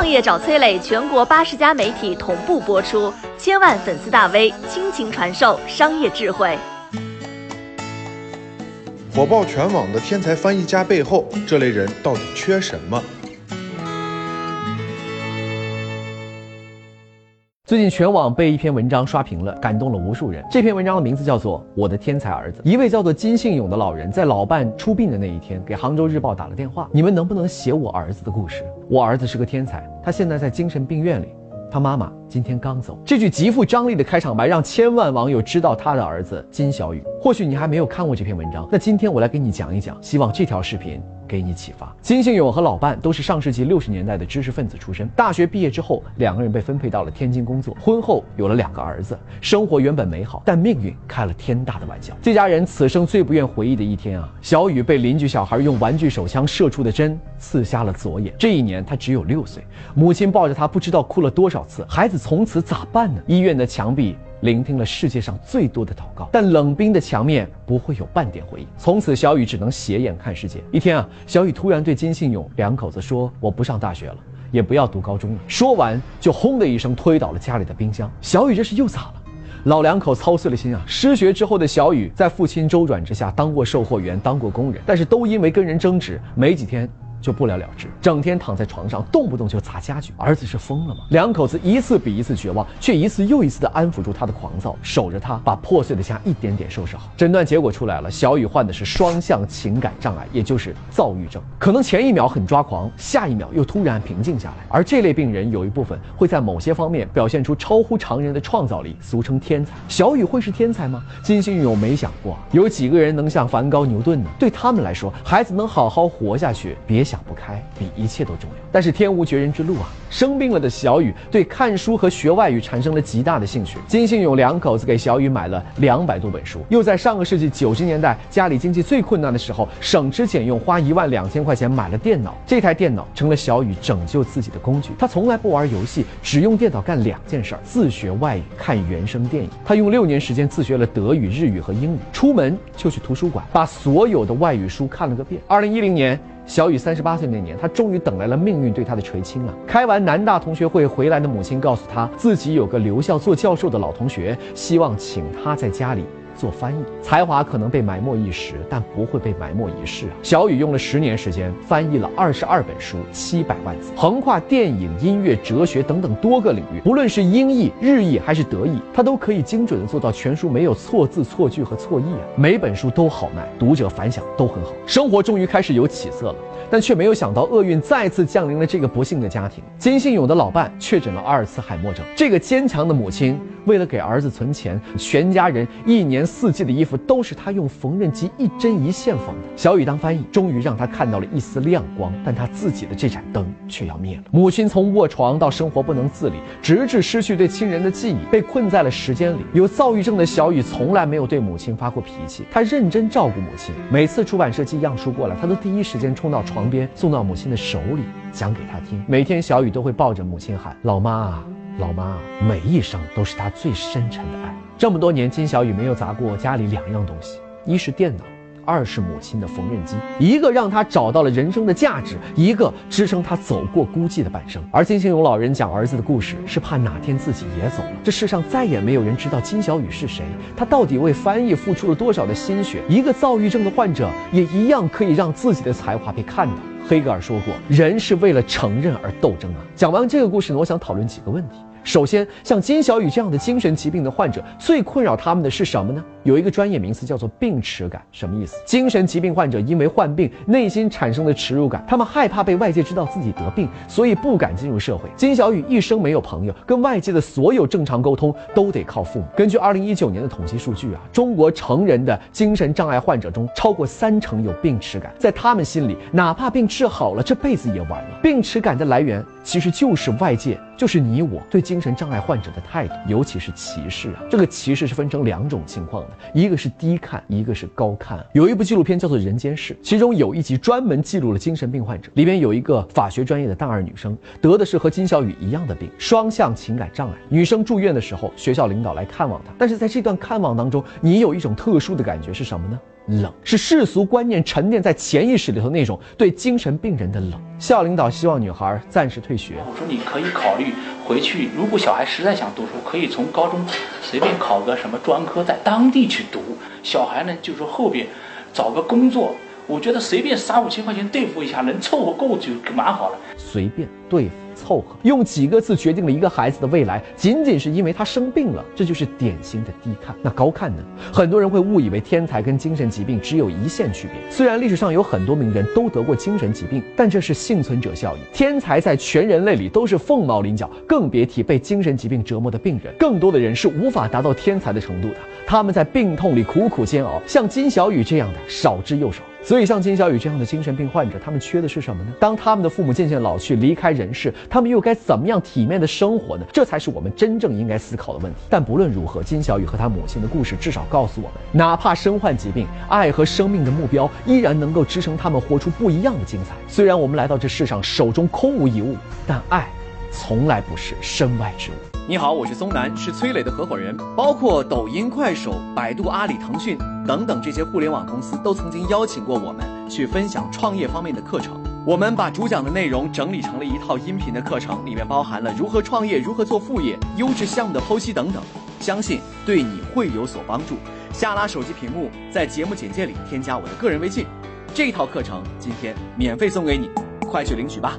创业找崔磊，全国八十家媒体同步播出，千万粉丝大 V 倾情传授商业智慧。火爆全网的天才翻译家背后，这类人到底缺什么？最近全网被一篇文章刷屏了，感动了无数人。这篇文章的名字叫做《我的天才儿子》。一位叫做金信勇的老人，在老伴出殡的那一天，给杭州日报打了电话：“你们能不能写我儿子的故事？我儿子是个天才，他现在在精神病院里，他妈妈今天刚走。”这句极富张力的开场白，让千万网友知道他的儿子金小雨。或许你还没有看过这篇文章，那今天我来给你讲一讲，希望这条视频。给你启发。金信勇和老伴都是上世纪六十年代的知识分子出身。大学毕业之后，两个人被分配到了天津工作。婚后有了两个儿子，生活原本美好，但命运开了天大的玩笑。这家人此生最不愿回忆的一天啊，小雨被邻居小孩用玩具手枪射出的针刺瞎了左眼。这一年他只有六岁，母亲抱着他不知道哭了多少次。孩子从此咋办呢？医院的墙壁。聆听了世界上最多的祷告，但冷冰的墙面不会有半点回应。从此，小雨只能斜眼看世界。一天啊，小雨突然对金信勇两口子说：“我不上大学了，也不要读高中了。”说完，就轰的一声推倒了家里的冰箱。小雨这是又咋了？老两口操碎了心啊！失学之后的小雨，在父亲周转之下，当过售货员，当过工人，但是都因为跟人争执，没几天。就不了了之，整天躺在床上，动不动就砸家具。儿子是疯了吗？两口子一次比一次绝望，却一次又一次的安抚住他的狂躁，守着他，把破碎的家一点点收拾好。诊断结果出来了，小雨患的是双向情感障碍，也就是躁郁症。可能前一秒很抓狂，下一秒又突然平静下来。而这类病人有一部分会在某些方面表现出超乎常人的创造力，俗称天才。小雨会是天才吗？金星勇没想过，有几个人能像梵高、牛顿呢？对他们来说，孩子能好好活下去，别。想不开比一切都重要，但是天无绝人之路啊！生病了的小雨对看书和学外语产生了极大的兴趣。金信勇两口子给小雨买了两百多本书，又在上个世纪九十年代家里经济最困难的时候，省吃俭用花一万两千块钱买了电脑。这台电脑成了小雨拯救自己的工具。他从来不玩游戏，只用电脑干两件事儿：自学外语，看原声电影。他用六年时间自学了德语、日语和英语，出门就去图书馆，把所有的外语书看了个遍。二零一零年。小雨三十八岁那年，他终于等来了命运对他的垂青啊！开完南大同学会回来的母亲告诉他，自己有个留校做教授的老同学，希望请他在家里。做翻译，才华可能被埋没一时，但不会被埋没一世啊！小雨用了十年时间，翻译了二十二本书，七百万字，横跨电影、音乐、哲学等等多个领域。不论是英译、日译还是德译，他都可以精准的做到全书没有错字、错句和错译啊！每本书都好卖，读者反响都很好，生活终于开始有起色了。但却没有想到，厄运再次降临了这个不幸的家庭。金信勇的老伴确诊了阿尔茨海默症，这个坚强的母亲。为了给儿子存钱，全家人一年四季的衣服都是他用缝纫机一针一线缝的。小雨当翻译，终于让他看到了一丝亮光，但他自己的这盏灯却要灭了。母亲从卧床到生活不能自理，直至失去对亲人的记忆，被困在了时间里。有躁郁症的小雨从来没有对母亲发过脾气，他认真照顾母亲。每次出版社寄样书过来，他都第一时间冲到床边，送到母亲的手里，讲给她听。每天，小雨都会抱着母亲喊：“老妈。”老妈每一声都是她最深沉的爱。这么多年，金小雨没有砸过家里两样东西：一是电脑，二是母亲的缝纫机。一个让他找到了人生的价值，一个支撑他走过孤寂的半生。而金星勇老人讲儿子的故事，是怕哪天自己也走了，这世上再也没有人知道金小雨是谁，他到底为翻译付出了多少的心血。一个躁郁症的患者，也一样可以让自己的才华被看到。黑格尔说过，人是为了承认而斗争啊。讲完这个故事呢，我想讨论几个问题。首先，像金小雨这样的精神疾病的患者，最困扰他们的是什么呢？有一个专业名词叫做病耻感，什么意思？精神疾病患者因为患病，内心产生的耻辱感，他们害怕被外界知道自己得病，所以不敢进入社会。金小雨一生没有朋友，跟外界的所有正常沟通都得靠父母。根据二零一九年的统计数据啊，中国成人的精神障碍患者中，超过三成有病耻感，在他们心里，哪怕病治好了，这辈子也完了。病耻感的来源其实就是外界，就是你我对精神障碍患者的态度，尤其是歧视啊。这个歧视是分成两种情况的。一个是低看，一个是高看。有一部纪录片叫做《人间世》，其中有一集专门记录了精神病患者。里边有一个法学专业的大二女生，得的是和金小雨一样的病——双向情感障碍。女生住院的时候，学校领导来看望她，但是在这段看望当中，你有一种特殊的感觉是什么呢？冷，是世俗观念沉淀在潜意识里头那种对精神病人的冷。校领导希望女孩暂时退学。我说你可以考虑回去，如果小孩实在想读书，可以从高中随便考个什么专科，在当地去读。小孩呢，就说后边找个工作。我觉得随便三五千块钱对付一下，能凑合够就蛮好了。随便对付凑合，用几个字决定了一个孩子的未来，仅仅是因为他生病了，这就是典型的低看。那高看呢？很多人会误以为天才跟精神疾病只有一线区别。虽然历史上有很多名人都得过精神疾病，但这是幸存者效应。天才在全人类里都是凤毛麟角，更别提被精神疾病折磨的病人。更多的人是无法达到天才的程度的，他们在病痛里苦苦煎熬，像金小雨这样的少之又少。所以，像金小雨这样的精神病患者，他们缺的是什么呢？当他们的父母渐渐老去，离开人世，他们又该怎么样体面的生活呢？这才是我们真正应该思考的问题。但不论如何，金小雨和他母亲的故事至少告诉我们，哪怕身患疾病，爱和生命的目标依然能够支撑他们活出不一样的精彩。虽然我们来到这世上手中空无一物，但爱，从来不是身外之物。你好，我是松南，是崔磊的合伙人，包括抖音、快手、百度、阿里、腾讯。等等，这些互联网公司都曾经邀请过我们去分享创业方面的课程。我们把主讲的内容整理成了一套音频的课程，里面包含了如何创业、如何做副业、优质项目的剖析等等，相信对你会有所帮助。下拉手机屏幕，在节目简介里添加我的个人微信，这套课程今天免费送给你，快去领取吧。